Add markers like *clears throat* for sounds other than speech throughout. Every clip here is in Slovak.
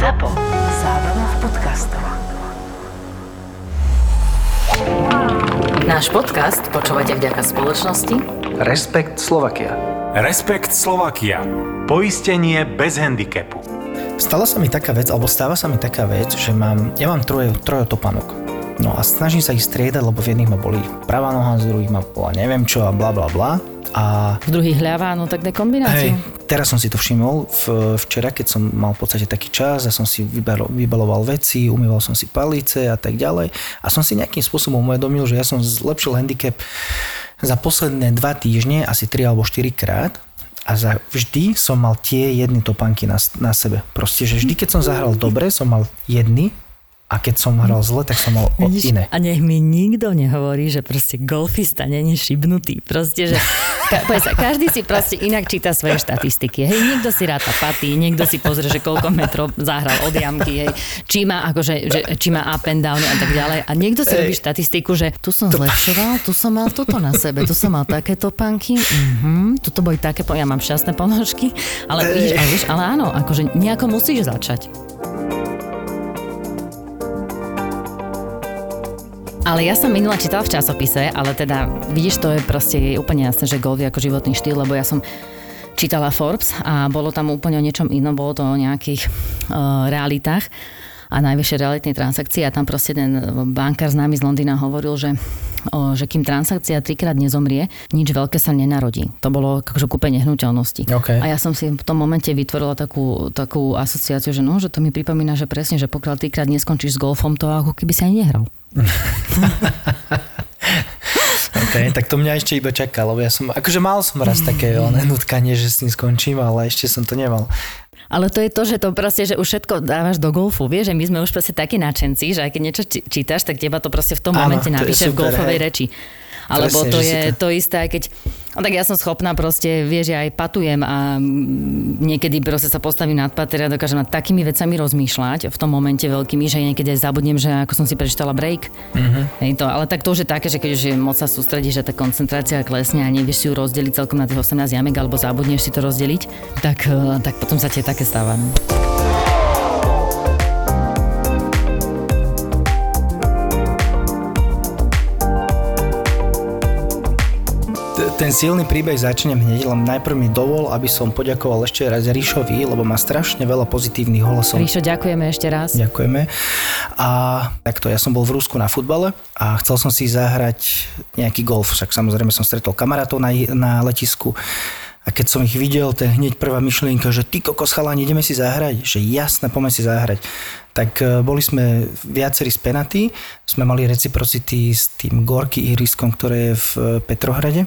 ZAPO. Zábrná v podcastov. Náš podcast počúvate vďaka spoločnosti Respekt Slovakia. Respekt Slovakia. Poistenie bez handicapu. Stala sa mi taká vec, alebo stáva sa mi taká vec, že mám, ja mám troje, troje topánok. No a snažím sa ich striedať, lebo v jedných ma boli pravá noha, z druhých ma bola neviem čo a bla bla bla. A V druhých ľavá, no tak daj kombináciu. hej, teraz som si to všimol v, včera, keď som mal v podstate taký čas a som si vybalo, vybaloval veci, umýval som si palice a tak ďalej a som si nejakým spôsobom uvedomil, že ja som zlepšil handicap za posledné dva týždne asi 3 alebo 4 krát a za vždy som mal tie jedny topánky na, na sebe. Proste, že vždy, keď som zahral dobre, som mal jedny a keď som hral zle, tak som mal Vidíš? iné. A nech mi nikto nehovorí, že proste golfista není šibnutý. Proste, že ka, sa, každý si proste inak číta svoje štatistiky. Hej, niekto si ráta paty, niekto si pozrie, že koľko metrov zahral od jamky, hej, či má, akože, že, či má up and down a tak ďalej. A niekto si robí štatistiku, že tu som zlepšoval, tu som mal toto na sebe, tu som mal takéto panky, uh-huh, tuto boli také, ja mám šťastné ponožky, ale vidíš, ale, ale áno, akože nejako musíš začať. Ale ja som minula čítala v časopise, ale teda vidíš, to je proste úplne jasné, že golf je ako životný štýl, lebo ja som čítala Forbes a bolo tam úplne o niečom inom, bolo to o nejakých uh, realitách a najvyššie realitnej transakcie a tam proste ten bankár známy z Londýna hovoril, že, o, že kým transakcia trikrát nezomrie, nič veľké sa nenarodí. To bolo akože kúpenie hnuteľnosti. OK. A ja som si v tom momente vytvorila takú, takú asociáciu, že no, že to mi pripomína, že presne, že pokiaľ trikrát neskončíš s golfom, to ako keby si ani nehral. *laughs* OK, tak to mňa ešte iba čaká, lebo ja som, akože mal som raz také *laughs* oné nutkanie, že s tým skončím, ale ešte som to nemal. Ale to je to, že to proste, že už všetko dávaš do golfu. Vieš, že my sme už proste takí nadšenci, že aj keď niečo či- čítaš, tak teba to proste v tom Áno, momente napíše v golfovej hej. reči. Alebo Presne, to je to- to isté, aj keď... No tak ja som schopná proste, vieš, ja aj patujem a niekedy proste sa postavím nad pater a dokážem nad takými vecami rozmýšľať v tom momente veľkými, že niekedy aj zabudnem, že ako som si prečítala break. Mhm. Hej, to, ale tak to už je také, že keď už je moc sa sústredíš, že tá koncentrácia klesne a nevieš si ju rozdeliť celkom na tých 18 jamek alebo zabudneš si to rozdeliť, tak, eh, tak potom sa tie také stáva. no. Ten silný príbeh začnem hneď, len najprv mi dovol, aby som poďakoval ešte raz Ríšovi, lebo má strašne veľa pozitívnych hlasov. Ríšo, ďakujeme ešte raz. Ďakujeme. A takto, ja som bol v Rusku na futbale a chcel som si zahrať nejaký golf, však samozrejme som stretol kamarátov na, na letisku a keď som ich videl, je hneď prvá myšlienka, že ty kokos chalani, ideme si zahrať, že jasné, poďme si zahrať. Tak e, boli sme viacerí z Penaty, sme mali reciprocity s tým Gorky ihriskom, ktoré je v e, Petrohrade,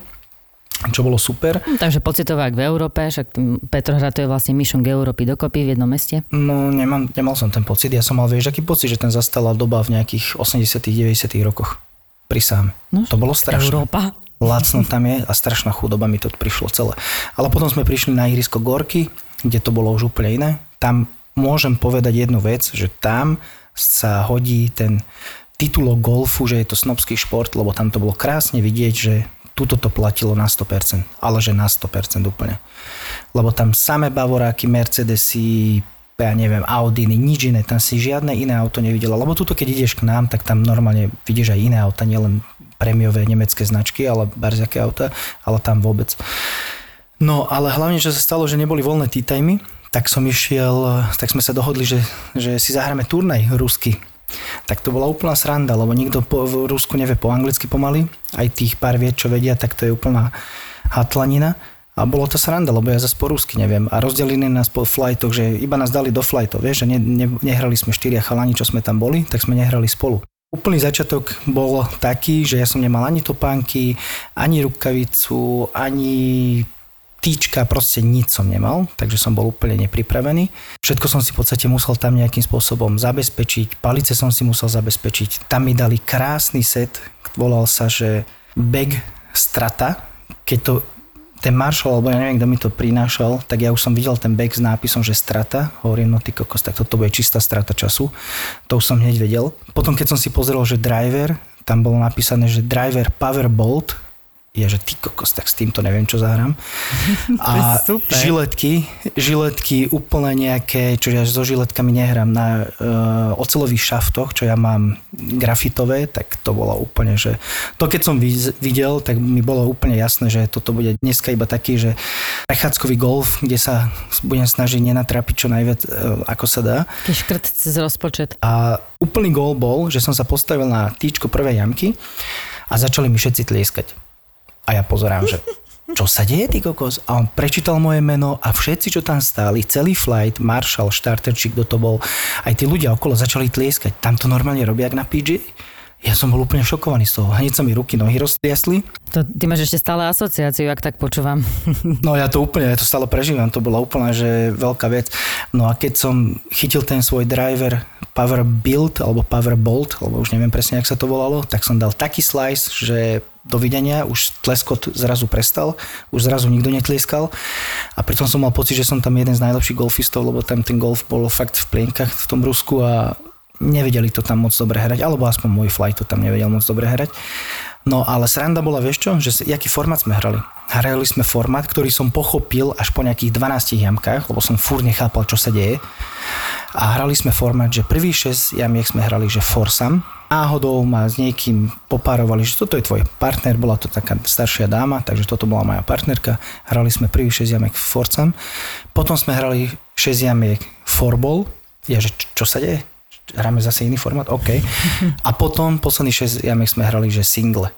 čo bolo super. Hm, Takže pocitovák v Európe, však Petrohrad to je vlastne myšunk Európy dokopy v jednom meste. No, nemám, nemal som ten pocit. Ja som mal, vieš, aký pocit, že ten zastala doba v nejakých 80 90 rokoch. Prisám. No, to bolo strašné. Európa. Lacno tam je a strašná chudoba mi to prišlo celé. Ale potom sme prišli na ihrisko Gorky, kde to bolo už úplne iné. Tam môžem povedať jednu vec, že tam sa hodí ten titulok golfu, že je to snobský šport, lebo tam to bolo krásne vidieť, že tuto to platilo na 100%, ale že na 100% úplne. Lebo tam samé bavoráky, Mercedesy, ja neviem, Audiny, nič iné, tam si žiadne iné auto nevidela. Lebo tuto, keď ideš k nám, tak tam normálne vidíš aj iné auta, nielen prémiové nemecké značky, ale barziaké auta, ale tam vôbec. No, ale hlavne, čo sa stalo, že neboli voľné tea tak som išiel, tak sme sa dohodli, že, že si zahráme turnaj rusky. Tak to bola úplná sranda, lebo nikto po, v Rusku nevie po anglicky pomaly, aj tých pár vied, čo vedia, tak to je úplná hatlanina. A bolo to sranda, lebo ja zase po rusky neviem. A rozdelili nás po flightoch, že iba nás dali do flightov, vieš, že ne, ne, nehrali sme štyria chalani, čo sme tam boli, tak sme nehrali spolu. Úplný začiatok bol taký, že ja som nemal ani topánky, ani rukavicu, ani týčka, proste nič som nemal, takže som bol úplne nepripravený. Všetko som si v podstate musel tam nejakým spôsobom zabezpečiť, palice som si musel zabezpečiť. Tam mi dali krásny set, volal sa, že bag strata. Keď to ten Marshall, alebo ja neviem, kto mi to prinášal, tak ja už som videl ten bag s nápisom, že strata. Hovorím, no ty kokos, tak toto bude čistá strata času. To už som hneď vedel. Potom, keď som si pozrel, že driver, tam bolo napísané, že driver Powerbolt, Ja, že ty kokos, tak s týmto neviem, čo zahrám. *laughs* A super. žiletky, žiletky úplne nejaké, čo ja so žiletkami nehrám na uh, ocelových šaftoch, čo ja mám grafitové, tak to bolo úplne, že to keď som vid- videl, tak mi bolo úplne jasné, že toto bude dneska iba taký, že prechádzkový golf, kde sa budem snažiť nenatrapiť čo najviac, uh, ako sa dá. Keď škrt cez rozpočet. A úplný gól bol, že som sa postavil na týčko prvej jamky a začali mi všetci tlieskať. A ja pozerám, že čo sa deje, ty kokos? A on prečítal moje meno a všetci, čo tam stáli, celý flight, Marshall, Starter, či kto to bol, aj tí ľudia okolo začali tlieskať. Tam to normálne robia jak na PG. Ja som bol úplne šokovaný z toho. Hneď sa mi ruky, nohy roztriasli. To, ty máš ešte stále asociáciu, ak tak počúvam. *laughs* No ja to úplne, ja to stále prežívam, to bola úplne, že veľká vec. No a keď som chytil ten svoj driver Power Build, alebo Power Bolt, alebo už neviem presne, jak sa to volalo, tak som dal taký slice, že dovidenia, už tleskot zrazu prestal, už zrazu nikto netlieskal a pritom som mal pocit, že som tam jeden z najlepších golfistov, lebo tam ten golf bol fakt v plienkach v tom Rusku a nevedeli to tam moc dobre hrať, alebo aspoň môj flight to tam nevedel moc dobre hrať. No ale sranda bola, vieš čo, že jaký formát sme hrali. Hrali sme formát, ktorý som pochopil až po nejakých 12 jamkách, lebo som fúr nechápal, čo sa deje. A hrali sme formát, že prvý 6 jamiek sme hrali, že forsam, náhodou ma s niekým popárovali, že toto je tvoj partner, bola to taká staršia dáma, takže toto bola moja partnerka. Hrali sme prvý 6 jamiek Forcam, potom sme hrali 6 jamiek Forball, ja, že čo, sa deje? Hráme zase iný formát? OK. A potom posledných 6 jamiek sme hrali, že single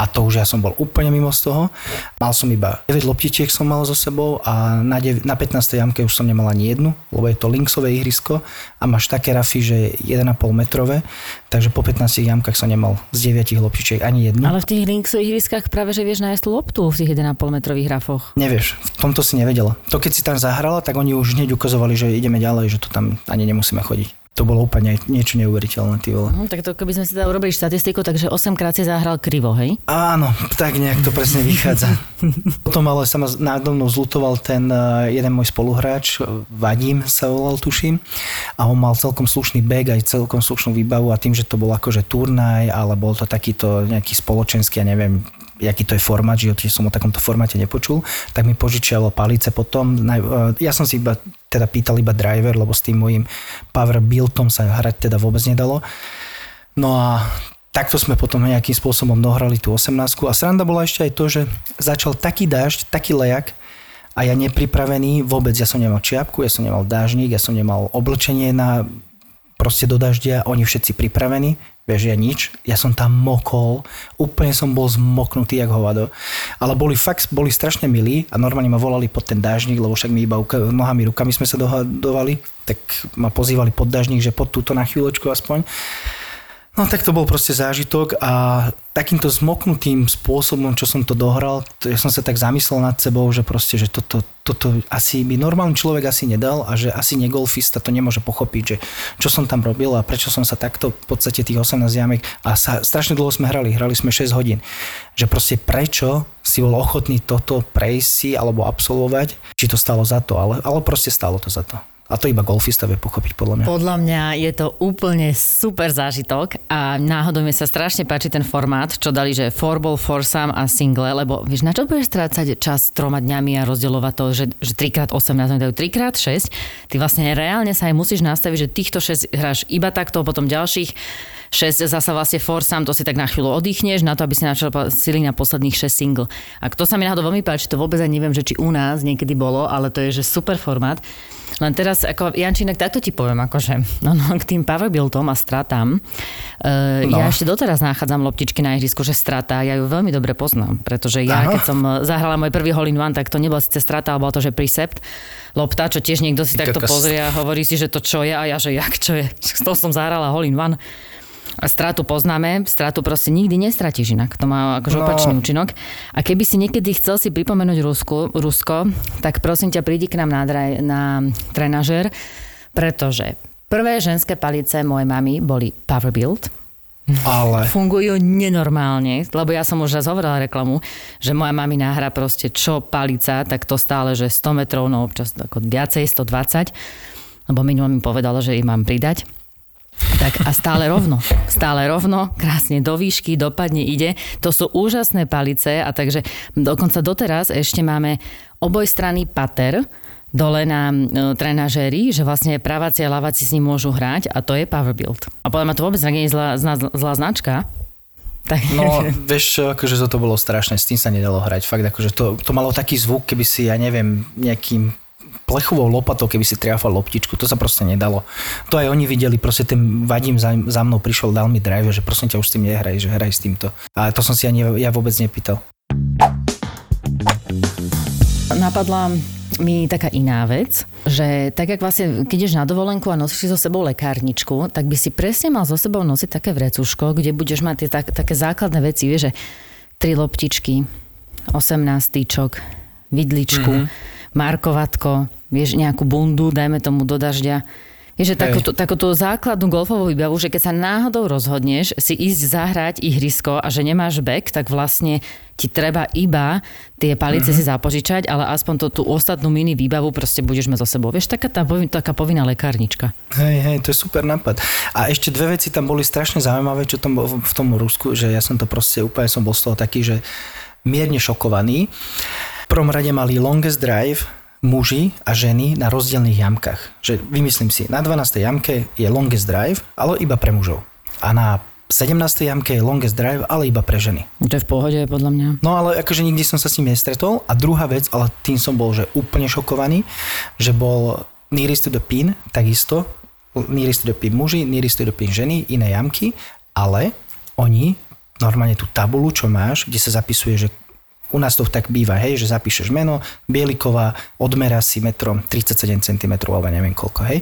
a to už ja som bol úplne mimo z toho. Mal som iba 9 loptičiek som mal so sebou a na, 9, na 15. jamke už som nemal ani jednu, lebo je to linksové ihrisko a máš také rafy, že 1,5 metrové, takže po 15 jamkách som nemal z 9 loptičiek ani jednu. Ale v tých linksových ihriskách práve, že vieš nájsť tú loptu v tých 1,5 metrových rafoch. Nevieš, v tomto si nevedela. To keď si tam zahrala, tak oni už hneď ukazovali, že ideme ďalej, že to tam ani nemusíme chodiť to bolo úplne niečo neuveriteľné, ty vole. No, tak to keby sme si teda urobili štatistiku, takže 8 krát si zahral krivo, hej? Áno, tak nejak to presne vychádza. *laughs* Potom ale sa ma nádo mnou zlutoval ten uh, jeden môj spoluhráč, Vadim sa volal, tuším, a on mal celkom slušný bag, aj celkom slušnú výbavu a tým, že to bol akože turnaj, ale bol to takýto nejaký spoločenský, ja neviem, jaký to je formát, že som o takomto formáte nepočul, tak mi požičiaval palice potom. Ja som si iba, teda pýtal iba driver, lebo s tým môjim power buildom sa hrať teda vôbec nedalo. No a takto sme potom nejakým spôsobom dohrali tú 18 a sranda bola ešte aj to, že začal taký dážď, taký lejak, a ja nepripravený vôbec, ja som nemal čiapku, ja som nemal dážnik, ja som nemal oblčenie na proste do daždia, oni všetci pripravení, Vieš, ja nič, ja som tam mokol, úplne som bol zmoknutý jak hovado. Ale boli fakt, boli strašne milí a normálne ma volali pod ten dážnik, lebo však my iba nohami, rukami sme sa dohadovali, tak ma pozývali pod dážnik, že pod túto na chvíľočku aspoň. No tak to bol proste zážitok a takýmto zmoknutým spôsobom, čo som to dohral, to ja som sa tak zamyslel nad sebou, že proste, že toto, toto asi by normálny človek asi nedal a že asi negolfista to nemôže pochopiť, že čo som tam robil a prečo som sa takto v podstate tých 18 jamek a sa, strašne dlho sme hrali, hrali sme 6 hodín, že proste prečo si bol ochotný toto prejsť si alebo absolvovať, či to stalo za to, ale, ale proste stalo to za to. A to iba golfista vie pochopiť, podľa mňa. Podľa mňa je to úplne super zážitok a náhodou mi sa strašne páči ten formát, čo dali, že forball, foursome a single, lebo vieš, na čo budeš strácať čas troma dňami a rozdielovať to, že, že 3x8 nás dajú 3x6, ty vlastne reálne sa aj musíš nastaviť, že týchto 6 hráš iba takto, potom ďalších 6 zasa vlastne foursome, to si tak na chvíľu oddychneš, na to, aby si načal sily na posledných 6 single. A to sa mi náhodou veľmi páči, to vôbec aj neviem, že či u nás niekedy bolo, ale to je že super formát. Len teraz, ako Jančinek, takto ti poviem, akože, *laughs* no, no k tým powerbuildom a stratám. Uh, no. Ja ešte doteraz nachádzam loptičky na ihrisku, že strata, ja ju veľmi dobre poznám, pretože ja, Aha. keď som zahrala môj prvý hole one, tak to nebol síce strata, ale bolo to, že precept lopta, čo tiež niekto si takto pozrie a hovorí si, že to čo je a ja, že jak čo je. *laughs* Z toho som zahrala hole in one. A stratu poznáme, stratu proste nikdy nestratíš inak. To má akože no. opačný účinok. A keby si niekedy chcel si pripomenúť Rusku, Rusko, tak prosím ťa, prídi k nám na, draj, na trenažer, pretože prvé ženské palice mojej mamy boli Power Build, ale... Fungujú nenormálne, lebo ja som už raz hovorila reklamu, že moja mami náhra proste čo palica, tak to stále, že 100 metrov, no občas ako viacej, 120, lebo minulé mi povedala, že ich mám pridať. Tak a stále rovno, stále rovno, krásne do výšky, dopadne, ide. To sú úžasné palice a takže dokonca doteraz ešte máme obojstranný pater, dole na e, trenažéri, že vlastne praváci a laváci s ním môžu hrať a to je Powerbuild. A podľa mňa to vôbec nie je zlá, zlá, zlá značka. Tak... No, vieš akože to bolo strašné, s tým sa nedalo hrať. Fakt, akože to, to malo taký zvuk, keby si, ja neviem, nejakým plechovou lopatou, keby si triafal loptičku, to sa proste nedalo. To aj oni videli, proste ten vadím za, za mnou prišiel, dal mi drive, že prosím ťa už s tým nehraj, že hraj s týmto. A to som si ani ja vôbec nepýtal. Napadla mi taká iná vec, že tak jak vlastne, keď ideš na dovolenku a nosíš si so sebou lekárničku, tak by si presne mal so sebou nosiť také vrecuško, kde budeš mať tie tak, také základné veci, vieš, že tri loptičky, 18 tyčok, vidličku, mm-hmm. markovatko, vieš, nejakú bundu, dajme tomu do dažďa, Vieš, že takúto, takúto základnú golfovú výbavu, že keď sa náhodou rozhodneš si ísť zahrať ihrisko a že nemáš back, tak vlastne ti treba iba tie palice mm-hmm. si zapožičať, ale aspoň to, tú ostatnú mini výbavu proste budeš mať so sebou. Vieš, taká, tá, taká povinná lekárnička. Hej, hej, to je super nápad. A ešte dve veci tam boli strašne zaujímavé, čo tam bolo v tom Rusku, že ja som to proste úplne som bol z toho taký, že mierne šokovaný. V prvom rade mali longest drive, muži a ženy na rozdielných jamkách. Že vymyslím si, na 12. jamke je longest drive, ale iba pre mužov. A na 17. jamke je longest drive, ale iba pre ženy. To je v pohode, podľa mňa. No ale akože nikdy som sa s ním nestretol. A druhá vec, ale tým som bol že úplne šokovaný, že bol nearest to the pin, takisto, nearest to the pin muži, nearest to the pin ženy, iné jamky, ale oni normálne tú tabulu, čo máš, kde sa zapisuje, že u nás to tak býva, hej, že zapíšeš meno, Bieliková, odmerá si metrom 37 cm, alebo neviem koľko, hej.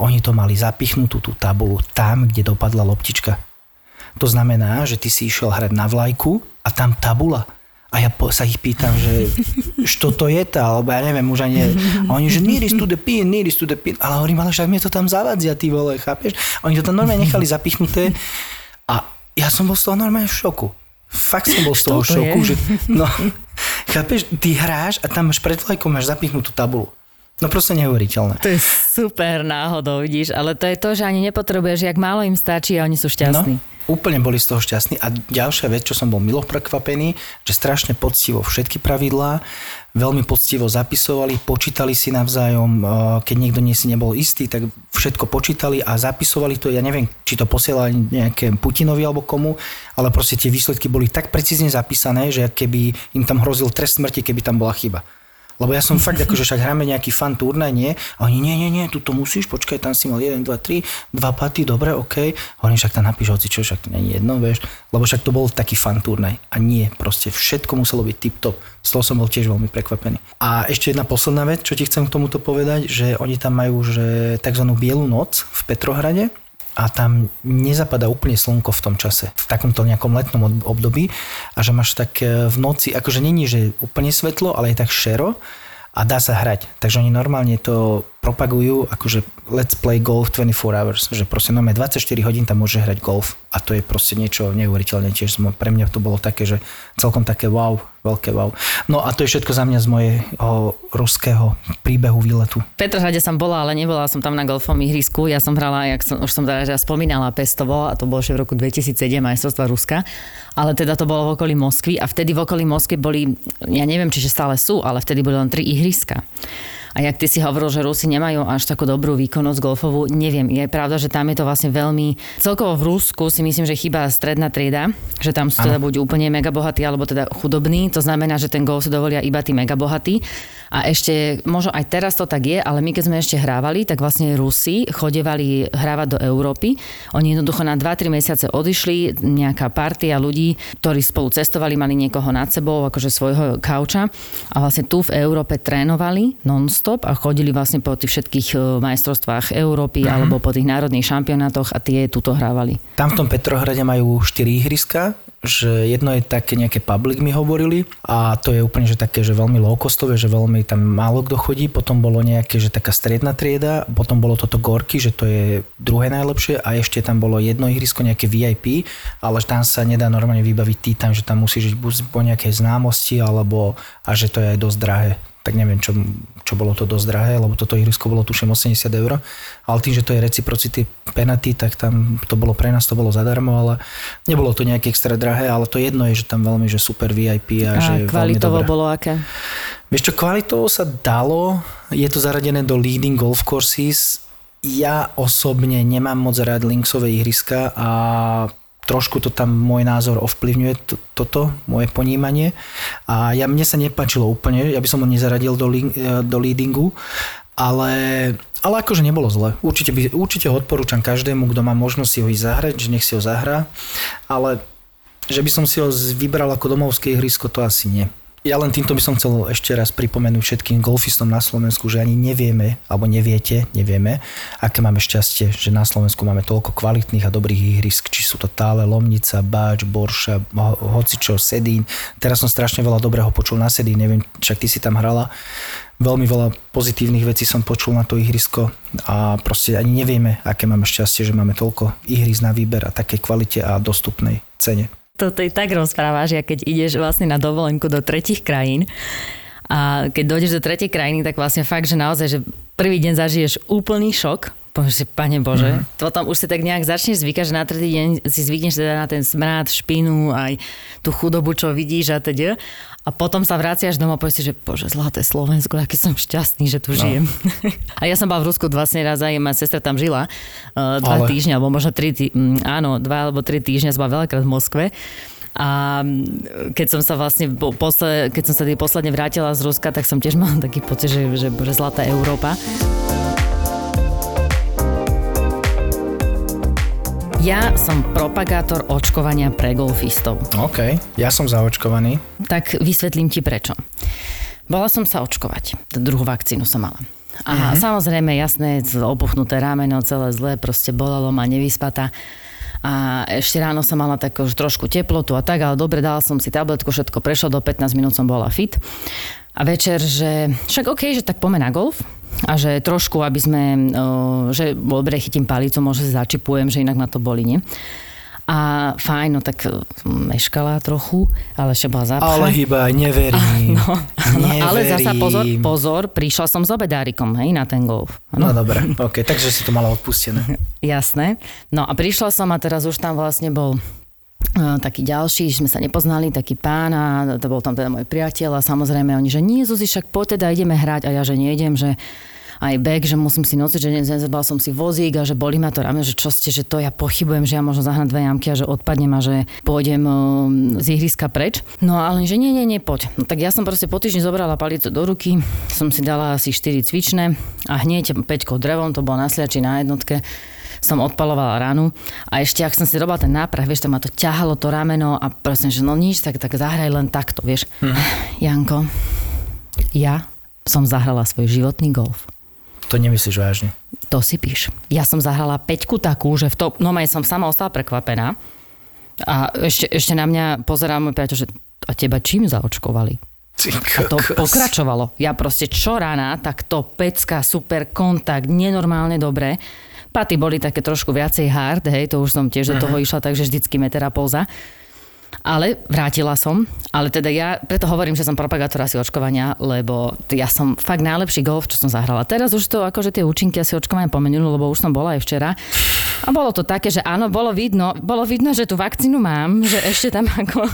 Oni to mali zapichnutú tú tabulu tam, kde dopadla loptička. To znamená, že ty si išiel hrať na vlajku a tam tabula. A ja sa ich pýtam, že *laughs* čo to je tá, alebo ja neviem, už ani... A oni, že nearest to the pin, nearest to the pin. Ale hovorím, ale však mne to tam zavadzia, ty vole, chápeš? Oni to tam normálne nechali zapichnuté a ja som bol z toho normálne v šoku. Fakt som bol z toho šoku, je? že *laughs* no, chápeš, ty hráš a tam máš pred vlajkom máš zapichnutú tabulu. No proste neuveriteľné. To je super náhodou, vidíš, ale to je to, že ani nepotrebuješ, jak málo im stačí a oni sú šťastní. No, úplne boli z toho šťastní. A ďalšia vec, čo som bol milo prekvapený, že strašne poctivo všetky pravidlá, veľmi poctivo zapisovali, počítali si navzájom, eh, keď niekto nie si nebol istý, tak všetko počítali a zapisovali to, ja neviem, či to posielali nejaké Putinovi alebo komu, ale proste tie výsledky boli tak precízne zapísané, že keby im tam hrozil trest smrti, keby tam bola chyba. Lebo ja som fakt *laughs* ako, že však hráme nejaký fan turnaj, nie? A oni, nie, nie, nie, tu to musíš, počkaj, tam si mal 1, 2, 3, dva paty, dobre, OK. Oni však tam napíš hoci čo, však to je jedno, vieš. Lebo však to bol taký fan turnaj. A nie, proste všetko muselo byť tip-top. Z toho som bol tiež veľmi prekvapený. A ešte jedna posledná vec, čo ti chcem k tomuto povedať, že oni tam majú že tzv. bielu noc v Petrohrade, a tam nezapadá úplne slnko v tom čase, v takomto nejakom letnom období a že máš tak e, v noci, akože není, že úplne svetlo, ale je tak šero a dá sa hrať. Takže oni normálne to propagujú akože let's play golf 24 hours, že proste máme 24 hodín tam môže hrať golf a to je proste niečo neuveriteľné tiež. Pre mňa to bolo také, že celkom také wow, veľké wow. No a to je všetko za mňa z mojho ruského príbehu výletu. V Petrohrade som bola, ale nebola som tam na golfovom ihrisku. Ja som hrala, jak som, už som teda spomínala, Pestovo a to bolo ešte v roku 2007 majstrovstva Ruska. Ale teda to bolo v okolí Moskvy a vtedy v okolí Moskvy boli, ja neviem, či stále sú, ale vtedy boli len tri ihriska. A jak ty si hovoril, že Rusi nemajú až takú dobrú výkonnosť golfovú, neviem. Je pravda, že tam je to vlastne veľmi... Celkovo v Rusku si myslím, že chýba stredná trieda, že tam sú teda buď úplne mega bohatí, alebo teda chudobní. To znamená, že ten golf si dovolia iba tí mega bohatí. A ešte, možno aj teraz to tak je, ale my keď sme ešte hrávali, tak vlastne Rusi chodevali hrávať do Európy. Oni jednoducho na 2-3 mesiace odišli, nejaká partia ľudí, ktorí spolu cestovali, mali niekoho nad sebou, akože svojho kauča a vlastne tu v Európe trénovali non non-stop a chodili vlastne po tých všetkých e, majstrovstvách Európy uh-huh. alebo po tých národných šampionátoch a tie tuto hrávali. Tam v tom Petrohrade majú 4 ihriska, že jedno je také nejaké public mi hovorili a to je úplne že také, že veľmi low costové, že veľmi tam málo kto chodí, potom bolo nejaké, že taká stredná trieda, potom bolo toto Gorky, že to je druhé najlepšie a ešte tam bolo jedno ihrisko nejaké VIP, ale tam sa nedá normálne vybaviť tý tam, že tam musíš žiť buď po nejakej známosti alebo a že to je aj dosť drahé. Tak neviem, čo, čo bolo to dosť drahé, lebo toto ihrisko bolo tuším 80 eur, ale tým, že to je reciprocity penalty, tak tam to bolo pre nás, to bolo zadarmo, ale nebolo to nejaké extra drahé, ale to jedno je, že tam veľmi, že super VIP a, A že kvalitovo bolo aké? Vieš čo, kvalitovo sa dalo, je to zaradené do leading golf courses. Ja osobne nemám moc rád linksové ihriska a trošku to tam môj názor ovplyvňuje to, toto, moje ponímanie. A ja, mne sa nepáčilo úplne, ja by som ho nezaradil do, lin- e, do leadingu, ale, ale akože nebolo zle. Určite, by, určite ho odporúčam každému, kto má možnosť si ho ísť zahrať, že nech si ho zahrá, ale že by som si ho vybral ako domovské ihrisko, to asi nie. Ja len týmto by som chcel ešte raz pripomenúť všetkým golfistom na Slovensku, že ani nevieme, alebo neviete, nevieme, aké máme šťastie, že na Slovensku máme toľko kvalitných a dobrých ihrisk, či sú to Tále, Lomnica, Báč, Borša, ho- hocičo, Sedín. Teraz som strašne veľa dobrého počul na Sedín, neviem, však ty si tam hrala. Veľmi veľa pozitívnych vecí som počul na to ihrisko a proste ani nevieme, aké máme šťastie, že máme toľko ihrisk na výber a také kvalite a dostupnej cene. To ty tak rozprávaš, ja keď ideš vlastne na dovolenku do tretich krajín a keď dojdeš do tretej krajiny, tak vlastne fakt, že naozaj, že prvý deň zažiješ úplný šok, si, pane Bože, mm-hmm. potom už si tak nejak začneš zvykať, že na tretí deň si zvykneš teda na ten smrad, špinu, aj tú chudobu, čo vidíš a teda. A potom sa vraciaš domov a povieš si, že bože, zlaté Slovensko, aký som šťastný, že tu no. žijem. *laughs* a ja som bola v Rusku vlastne raz aj moja sestra tam žila uh, dva Ale- týždne, alebo možno tri, tý, mm, áno, dva alebo tri týždne, som bola veľakrát v Moskve. A keď som sa vlastne, po- posle, keď som sa tý posledne vrátila z Ruska, tak som tiež *laughs* mala taký pocit, že, že bože, zlatá Európa. Ja som propagátor očkovania pre golfistov. OK, ja som zaočkovaný. Tak vysvetlím ti prečo. Bola som sa očkovať. Druhú vakcínu som mala. A uh-huh. samozrejme, jasné, opuchnuté rameno, celé zlé, proste bolelo ma, nevyspatá. A ešte ráno som mala takú už trošku teplotu a tak, ale dobre, dala som si tabletku, všetko prešlo, do 15 minút som bola fit. A večer, že však OK, že tak poďme na golf a že trošku, aby sme, že dobre, chytím palicu, možno si začipujem, že inak ma to boli, nie? A fajn, no tak e, meškala trochu, ale ešte bola zápcha. Ale chyba, neverím. *laughs* No, áno, ale zasa Neverím. pozor, pozor, prišla som s obedárikom, hej, na ten golf. No dobre, OK, takže si to mala odpustené. *laughs* Jasné. No a prišla som a teraz už tam vlastne bol taký ďalší, sme sa nepoznali, taký pán a to bol tam teda môj priateľ a samozrejme oni, že nie Zuzi, však poď teda ideme hrať a ja, že nejdem, že aj bag, že musím si nosiť, že nezabal som si vozík a že boli ma to rameno, že čo ste, že to ja pochybujem, že ja možno zahnať dve jamky a že odpadnem a že pôjdem eh, z ihriska preč. No ale že nie, nie, nie, poď. No tak ja som proste po týždni zobrala palicu do ruky, som si dala asi 4 cvičné a hneď 5 drevom, to bolo na na jednotke, som odpalovala ranu a ešte ak som si robila ten náprah, vieš, to ma to ťahalo to rameno a proste, že no nič, tak, tak zahraj len takto, vieš. *sighs* Janko, ja som zahrala svoj životný golf. To nemyslíš vážne. To si píš. Ja som zahrala peťku takú, že v to, no aj som sama ostala prekvapená. A ešte, ešte na mňa pozerá môj priateľ, že a teba čím zaočkovali? A to pokračovalo. Ja proste čo rána, tak to pecka, super kontakt, nenormálne dobré. Paty boli také trošku viacej hard, hej, to už som tiež do toho išla, takže vždycky metera pouza. Ale vrátila som, ale teda ja preto hovorím, že som propagátor asi očkovania, lebo ja som fakt najlepší golf, čo som zahrala. Teraz už to akože tie účinky asi očkovania pomenuli, lebo už som bola aj včera. A bolo to také, že áno, bolo vidno, bolo vidno, že tú vakcínu mám, že ešte tam ako...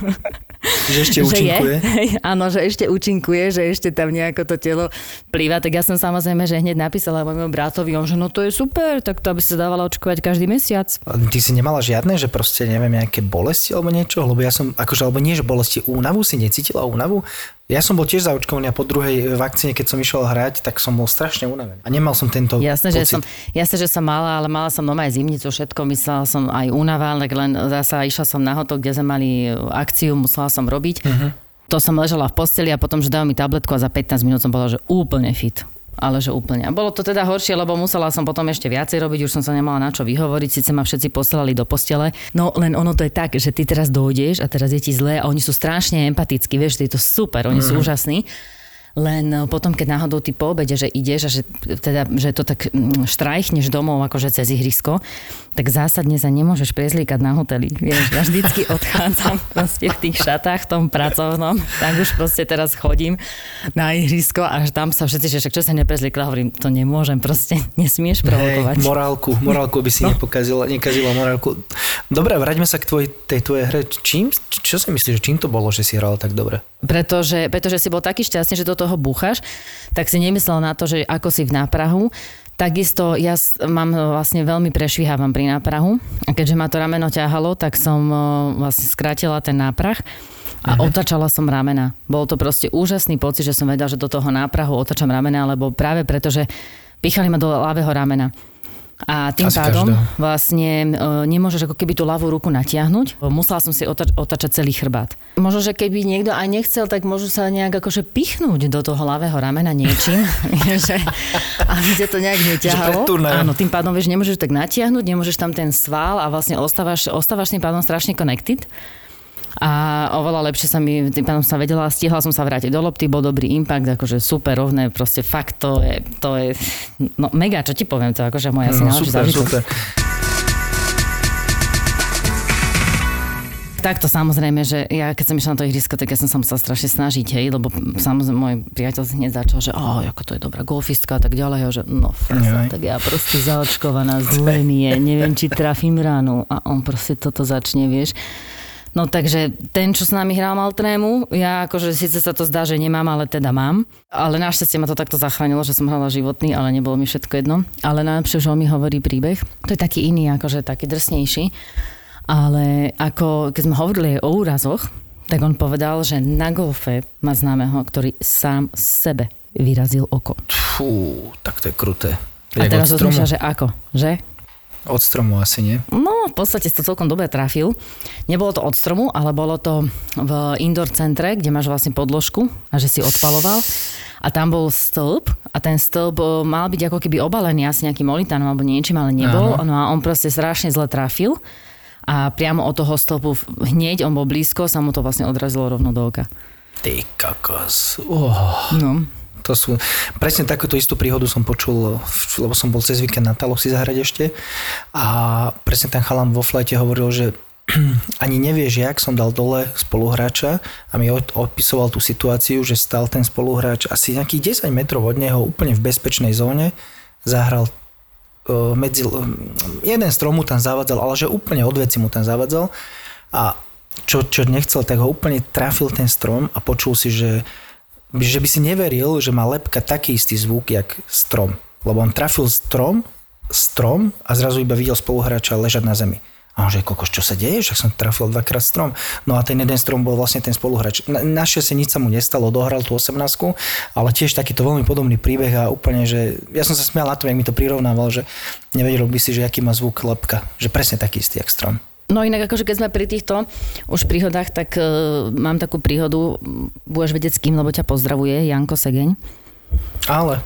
Že ešte účinkuje? *laughs* Že je, hej, *laughs* áno, že ešte účinkuje, že ešte tam nejako to telo plýva. Tak ja som samozrejme, že hneď napísala môjmu bratovi, on, že no to je super, tak to aby sa dávala očkovať každý mesiac. Ty si nemala žiadne, že proste neviem, nejaké bolesti alebo niečo? Lebo ja som, akože, alebo nie, že bolesti, únavu si necítila únavu? Ja som bol tiež zaočkovaný a po druhej vakcíne, keď som išiel hrať, tak som bol strašne unavený. A nemal som tento Jasné, že pocit. som, jasné, že som mala, ale mala som doma aj zimnicu, všetko, myslela som aj únava, tak len zasa išla som na hotok, kde sme mali akciu, musela som robiť. Uh-huh. To som ležala v posteli a potom, že dal mi tabletku a za 15 minút som bola, že úplne fit. Ale že úplne. A bolo to teda horšie, lebo musela som potom ešte viacej robiť, už som sa nemala na čo vyhovoriť, síce ma všetci poslali do postele. No len ono to je tak, že ty teraz dojdeš a teraz je ti zlé a oni sú strašne empatickí, vieš, je to super, oni mm. sú úžasní. Len e, potom, keď náhodou ty po obede, že ideš a že, teda, že to tak mm, štrajchneš domov akože cez ihrisko, tak zásadne sa nemôžeš prezliekať na hoteli. Vieš, ja vždycky *laughs* odchádzam proste v tých šatách, v tom pracovnom, tak už proste teraz chodím na ihrisko a tam sa všetci, že však čo sa neprezliekla, hovorím, to nemôžem, proste *laughs* nesmieš provokovať. Hej, morálku, morálku by si *laughs* no. nepokazila, nekazila morálku. Dobre, vráťme sa k tvoj, tej tvojej hre. Čím, čo si myslíš, čím to bolo, že si hral tak dobre? Pretože, pretože si bol taký šťastný, že do toho búchaš, tak si nemyslel na to, že ako si v náprahu, Takisto ja mám vlastne veľmi prešvihávam pri náprahu a keďže ma to rameno ťahalo, tak som vlastne skrátila ten náprah a uh-huh. otačala som ramena. Bol to proste úžasný pocit, že som vedela, že do toho náprahu otačam ramena, lebo práve preto, že pichali ma do ľavého ramena. A tým Asi pádom každého. vlastne e, nemôžeš ako keby tú ľavú ruku natiahnuť. Musela som si otač- otačať celý chrbát. Možno, že keby niekto aj nechcel, tak môžu sa nejak akože pichnúť do toho ľavého ramena niečím. *laughs* *laughs* že, aby ťa to nejak neťahalo. Áno, tým pádom vieš, nemôžeš tak natiahnuť, nemôžeš tam ten sval a vlastne ostávaš, ostávaš tým pádom strašne connected a oveľa lepšie sa mi, tým pádom sa vedela, stihla som sa vrátiť do lopty, bol dobrý impact, akože super rovné, proste fakt to je, to je no mega, čo ti poviem, to akože moja si no, super, super. takto samozrejme, že ja keď som išla na to ihrisko, tak ja som sa musela strašne snažiť, hej, lebo samozrejme môj priateľ hneď začal, že oh, ako to je dobrá golfistka a tak ďalej, a že no frasa, tak ja proste zaočkovaná zle mi je, neviem, či trafím ránu a on proste toto začne, vieš. No takže ten, čo s nami hral, mal trému. Ja akože síce sa to zdá, že nemám, ale teda mám. Ale našťastie ma to takto zachránilo, že som hrala životný, ale nebolo mi všetko jedno. Ale najlepšie, že on mi hovorí príbeh. To je taký iný, akože taký drsnejší. Ale ako, keď sme hovorili o úrazoch, tak on povedal, že na golfe má známeho, ktorý sám sebe vyrazil oko. Fú, tak to je kruté. A teraz rozmýšľa, že ako, že? Od stromu asi, nie? No, v podstate to celkom dobre trafil. Nebolo to od stromu, ale bolo to v indoor centre, kde máš vlastne podložku a že si odpaloval. A tam bol stĺp a ten stĺp eh, mal byť ako keby obalený asi nejakým olitánom alebo niečím, ale nebol. Áno. No a on proste strašne zle trafil a priamo od toho stĺpu hneď, on bol blízko, sa mu to vlastne odrazilo rovno do oka. Ty kakos. Oh. No. To sú, presne takúto istú príhodu som počul, lebo som bol cez víkend na Taloch si zahrať ešte. A presne ten chalan vo flajte hovoril, že *clears throat* ani nevieš, jak som dal dole spoluhráča a mi odpisoval tú situáciu, že stal ten spoluhráč asi nejakých 10 metrov od neho úplne v bezpečnej zóne, zahral e, medzi, jeden strom mu tam zavadzal, ale že úplne od veci mu tam zavadzal a čo, čo nechcel, tak ho úplne trafil ten strom a počul si, že že by si neveril, že má lepka taký istý zvuk, jak strom. Lebo on trafil strom, strom a zrazu iba videl spoluhráča ležať na zemi. A on že, kokos, čo sa deje? Však som trafil dvakrát strom. No a ten jeden strom bol vlastne ten spoluhráč. Na, našťastie nič sa mu nestalo, dohral tú 18 ale tiež takýto veľmi podobný príbeh a úplne, že ja som sa smial na to, jak mi to prirovnával, že nevedel by si, že aký má zvuk lepka. Že presne taký istý, jak strom. No inak akože keď sme pri týchto už príhodách, tak uh, mám takú príhodu, budeš vedieť s kým, lebo ťa pozdravuje, Janko Segeň. Ale.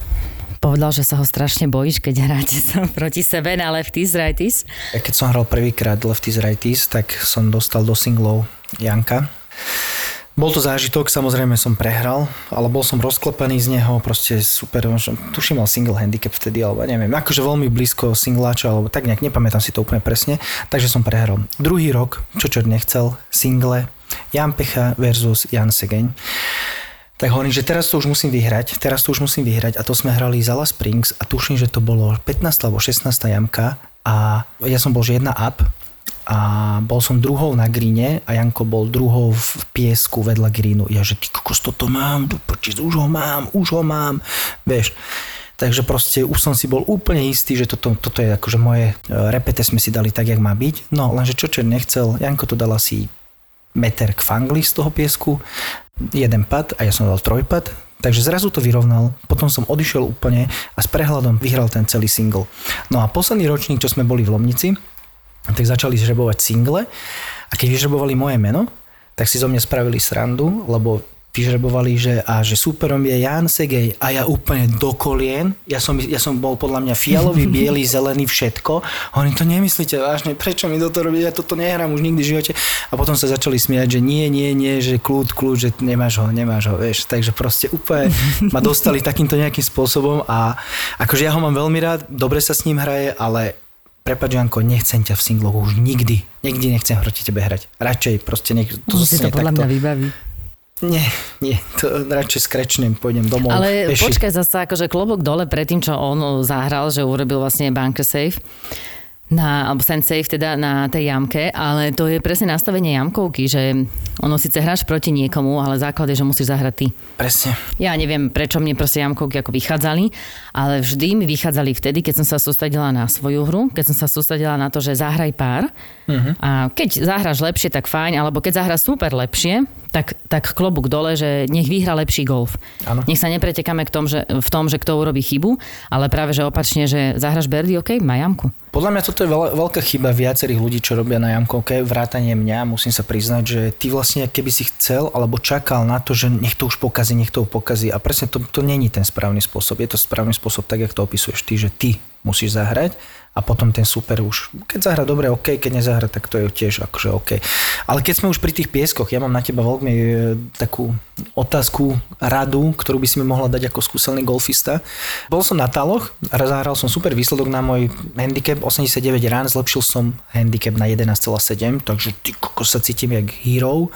Povedal, že sa ho strašne bojíš, keď hráte *laughs* sa proti sebe na lefties, righties. Keď som hral prvýkrát lefties, righties, tak som dostal do singlov Janka. Bol to zážitok, samozrejme som prehral, ale bol som rozklepaný z neho, proste super, tuším mal single handicap vtedy, alebo neviem, akože veľmi blízko singláča, alebo tak nejak, nepamätám si to úplne presne, takže som prehral. Druhý rok, čo čo nechcel, single, Jan Pecha versus Jan Segeň. Tak hovorím, že teraz to už musím vyhrať, teraz to už musím vyhrať a to sme hrali Zala Springs a tuším, že to bolo 15 alebo 16 jamka a ja som bol, že jedna up a bol som druhou na gríne a Janko bol druhou v piesku vedľa grínu. Ja, že ty kokos, toto mám, počíš, už ho mám, už ho mám, vieš. Takže proste už som si bol úplne istý, že toto, toto je akože moje e, repete sme si dali tak, jak má byť. No lenže čo nechcel, Janko to dal asi meter k fangli z toho piesku, jeden pad a ja som dal trojpad, takže zrazu to vyrovnal, potom som odišiel úplne a s prehľadom vyhral ten celý single. No a posledný ročník, čo sme boli v Lomnici, tak začali žrebovať single a keď vyžrebovali moje meno, tak si zo mňa spravili srandu, lebo vyžrebovali, že, a že superom je Jan Segej a ja úplne do kolien. Ja som, ja som bol podľa mňa fialový, *laughs* biely, zelený, všetko. Oni to nemyslíte vážne, prečo mi toto robí, ja toto nehrám už nikdy v živote. A potom sa začali smiať, že nie, nie, nie, že kľud, kľud, že nemáš ho, nemáš ho, vieš. Takže proste úplne ma dostali *laughs* takýmto nejakým spôsobom a akože ja ho mám veľmi rád, dobre sa s ním hraje, ale Prepač, Janko, nechcem ťa v singloch už nikdy. Nikdy nechcem proti tebe hrať. Radšej proste nech to To si to zostane podľa takto. mňa vybaví. Nie, nie, to radšej skrečnem, pôjdem domov. Ale peši. počkaj zase, akože klobok dole pred tým, čo on zahral, že urobil vlastne bunker safe na, alebo send safe teda na tej jamke, ale to je presne nastavenie jamkovky, že ono síce hráš proti niekomu, ale základ je, že musíš zahrať ty. Presne. Ja neviem, prečo mne proste jamkovky ako vychádzali, ale vždy mi vychádzali vtedy, keď som sa sústredila na svoju hru, keď som sa sústredila na to, že zahraj pár. Uh-huh. A keď zahráš lepšie, tak fajn, alebo keď zahráš super lepšie, tak, tak klobúk dole, že nech vyhra lepší golf. Áno. Nech sa nepretekáme k tom, že, v tom, že kto urobí chybu, ale práve, že opačne, že zahraš birdie, OK, má jamku. Podľa mňa toto je veľa, veľká chyba viacerých ľudí, čo robia na jamkovke, vrátanie mňa, musím sa priznať, že ty vlastne keby si chcel alebo čakal na to, že nech to už pokazí, nech to pokazí a presne to, to není ten správny spôsob. Je to správny spôsob tak, jak to opisuješ ty, že ty musíš zahrať a potom ten super už, keď zahra dobre, OK, keď nezahra, tak to je tiež akože OK. Ale keď sme už pri tých pieskoch, ja mám na teba veľmi e, takú otázku, radu, ktorú by si mi mohla dať ako skúsený golfista. Bol som na taloch, zahral som super výsledok na môj handicap 89 rán, zlepšil som handicap na 11,7, takže ty kokos sa cítim jak hero.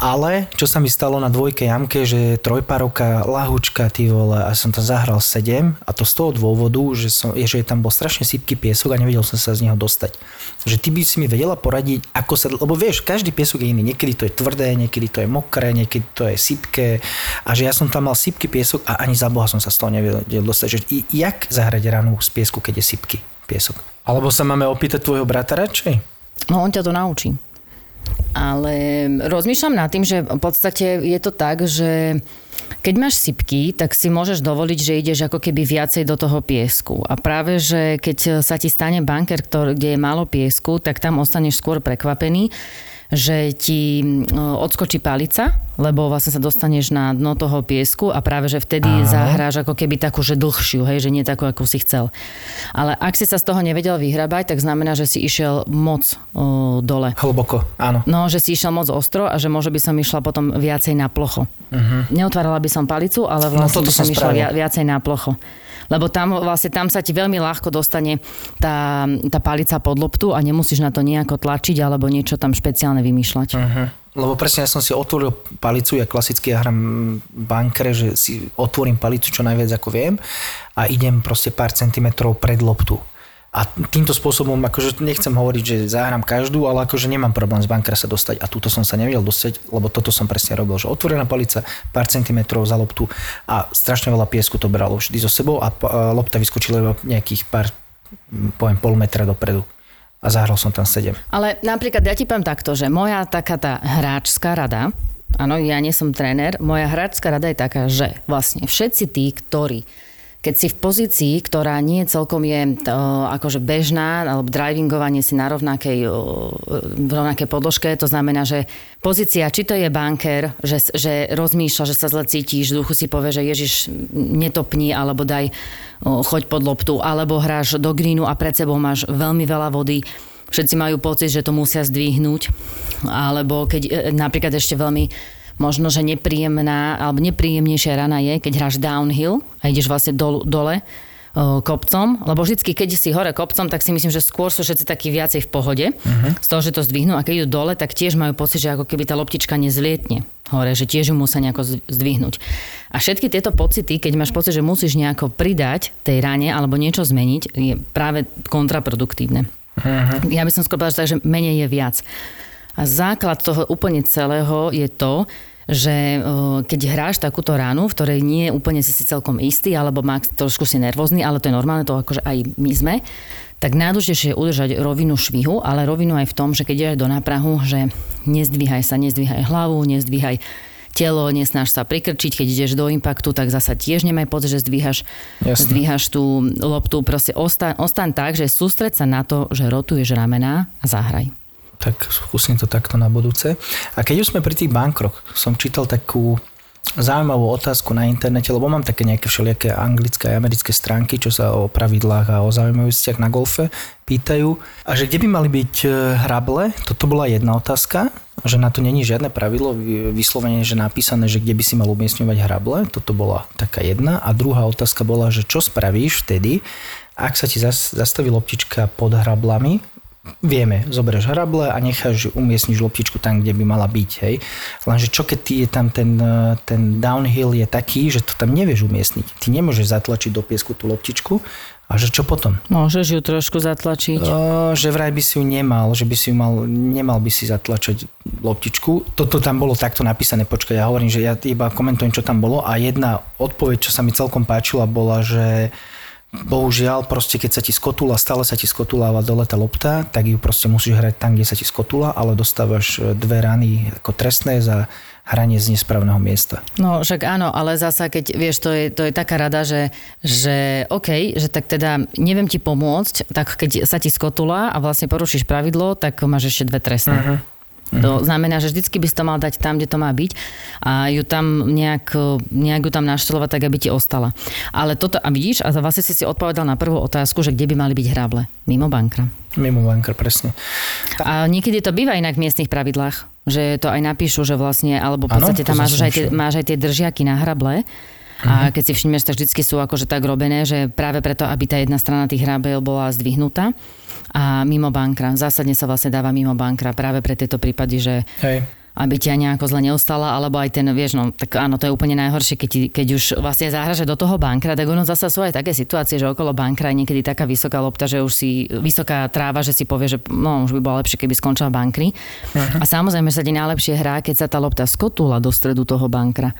Ale čo sa mi stalo na dvojke jamke, že trojparovka, lahučka, ty vole, a som tam zahral 7 a to z toho dôvodu, že, som, že tam bol strašne sypký piesok a nevedel som sa z neho dostať. Že ty by si mi vedela poradiť, ako sa, lebo vieš, každý piesok je iný. Niekedy to je tvrdé, niekedy to je mokré, niekedy to je sypké a že ja som tam mal sypký piesok a ani za boha som sa z toho nevedel dostať. Že jak zahrať ranu z piesku, keď je sypký piesok? Alebo sa máme opýtať tvojho brata radšej? No on ťa to naučí. Ale rozmýšľam nad tým, že v podstate je to tak, že keď máš sypky, tak si môžeš dovoliť, že ideš ako keby viacej do toho piesku. A práve, že keď sa ti stane banker, ktorý, kde je málo piesku, tak tam ostaneš skôr prekvapený, že ti mm, odskočí palica, lebo vlastne sa dostaneš na dno toho piesku a práve, že vtedy Áno. zahráš ako keby takú, že dlhšiu, hej, že nie takú, ako si chcel. Ale ak si sa z toho nevedel vyhrabať, tak znamená, že si išiel moc o, dole. Hlboko, áno. No, že si išiel moc ostro a že možno by som išla potom viacej na plocho. Uh-huh. Neotvárala by som palicu, ale No, vlastne toto by som som išla viacej na plocho. Lebo tam, vlastne, tam sa ti veľmi ľahko dostane tá, tá palica pod loptu a nemusíš na to nejako tlačiť alebo niečo tam špeciálne vymýšľať. Uh-huh. Lebo presne ja som si otvoril palicu, ja klasicky ja hram bankre, že si otvorím palicu čo najviac ako viem a idem proste pár centimetrov pred loptu. A týmto spôsobom, akože nechcem hovoriť, že zahrám každú, ale akože nemám problém z bankra sa dostať a túto som sa nevedel dostať, lebo toto som presne robil, že otvorená palica, pár centimetrov za loptu a strašne veľa piesku to bralo vždy so sebou a lopta vyskočila iba nejakých pár, poviem, pol metra dopredu. A zahral som tam 7. Ale napríklad ja ti poviem takto, že moja taká tá hráčská rada, áno, ja nie som tréner, moja hráčská rada je taká, že vlastne všetci tí, ktorí keď si v pozícii, ktorá nie celkom je to, akože bežná, alebo drivingovanie si na rovnakej, v rovnakej podložke, to znamená, že pozícia, či to je banker, že, že rozmýšľa, že sa zle cítiš, v duchu si povie, že Ježiš, netopni, alebo daj, o, choď pod loptu, alebo hráš do greenu a pred sebou máš veľmi veľa vody, všetci majú pocit, že to musia zdvihnúť, alebo keď napríklad ešte veľmi možno, že nepríjemná alebo nepríjemnejšia rana je, keď hráš downhill a ideš vlastne dolu, dole o, kopcom, lebo vždycky, keď si hore kopcom, tak si myslím, že skôr sú všetci takí viacej v pohode uh-huh. z toho, že to zdvihnú a keď idú dole, tak tiež majú pocit, že ako keby tá loptička nezlietne hore, že tiež ju musia nejako zdvihnúť. A všetky tieto pocity, keď máš pocit, že musíš nejako pridať tej rane alebo niečo zmeniť, je práve kontraproduktívne. Uh-huh. Ja by som skôr povedala, že menej je viac. A základ toho úplne celého je to, že o, keď hráš takúto ránu, v ktorej nie úplne si si celkom istý, alebo má trošku si nervózny, ale to je normálne, to akože aj my sme, tak najdôležitejšie je udržať rovinu švihu, ale rovinu aj v tom, že keď ideš do náprahu, že nezdvíhaj sa, nezdvíhaj hlavu, nezdvíhaj telo, nesnaž sa prikrčiť, keď ideš do impaktu, tak zasa tiež nemaj pocit, že zdvíhaš, Jasné. zdvíhaš tú loptu, proste ostaň, ostaň tak, že sústreď sa na to, že rotuješ ramená a zahraj. Tak skúsim to takto na budúce. A keď už sme pri tých bankroch, som čítal takú zaujímavú otázku na internete, lebo mám také nejaké všelijaké anglické a americké stránky, čo sa o pravidlách a o zaujímavostiach na golfe pýtajú. A že kde by mali byť e, hrable, toto bola jedna otázka, že na to není žiadne pravidlo vyslovene, že napísané, že kde by si mal umiestňovať hrable, toto bola taká jedna. A druhá otázka bola, že čo spravíš vtedy, ak sa ti zastaví loptička pod hrablami, vieme, zoberieš hrable a necháš umiestniť loptičku tam, kde by mala byť, hej. Lenže čo keď je tam ten, e, ten downhill je taký, že to tam nevieš umiestniť. Ty nemôžeš zatlačiť do piesku tú loptičku a že čo potom? Môžeš ju trošku zatlačiť. O, že vraj by si ju nemal, že by si ju mal, nemal by si zatlačať loptičku. Toto tam bolo takto napísané, počkaj, ja hovorím, že ja iba komentujem, čo tam bolo a jedna odpoveď, čo sa mi celkom páčila, bola, že bohužiaľ, proste keď sa ti skotula, stále sa ti skotuláva dole tá lopta, tak ju proste musíš hrať tam, kde sa ti skotula, ale dostávaš e, dve rany ako trestné za hranie z nesprávneho miesta. No však áno, ale zasa keď, vieš, to je, to je taká rada, že, že OK, že tak teda neviem ti pomôcť, tak keď sa ti skotula a vlastne porušíš pravidlo, tak máš ešte dve trestné. Uh-huh. To znamená, že vždycky by si to mal dať tam, kde to má byť a ju tam nejak, nejak ju tam naštelovať tak, aby ti ostala. Ale toto, a vidíš, a vlastne si si odpovedal na prvú otázku, že kde by mali byť hrable. Mimo bankra. Mimo bankra, presne. A niekedy to býva inak v miestnych pravidlách, že to aj napíšu, že vlastne, alebo v podstate tam máš aj, tie, máš aj tie držiaky na hrable, a keď si všimneš, tak vždy sú akože tak robené, že práve preto, aby tá jedna strana tých hrabiel bola zdvihnutá a mimo bankra. Zásadne sa vlastne dáva mimo bankra práve pre tieto prípady, že Hej aby ťa nejako zle neostala, alebo aj ten, vieš, no, tak áno, to je úplne najhoršie, keď, keď už vlastne zahraže do toho bankra, tak ono zase sú aj také situácie, že okolo bankra je niekedy taká vysoká lopta, že už si, vysoká tráva, že si povie, že no, už by bolo lepšie, keby skončila v bankri. Uh-huh. A samozrejme sa ti najlepšie hrá, keď sa tá lopta skotula do stredu toho bankra.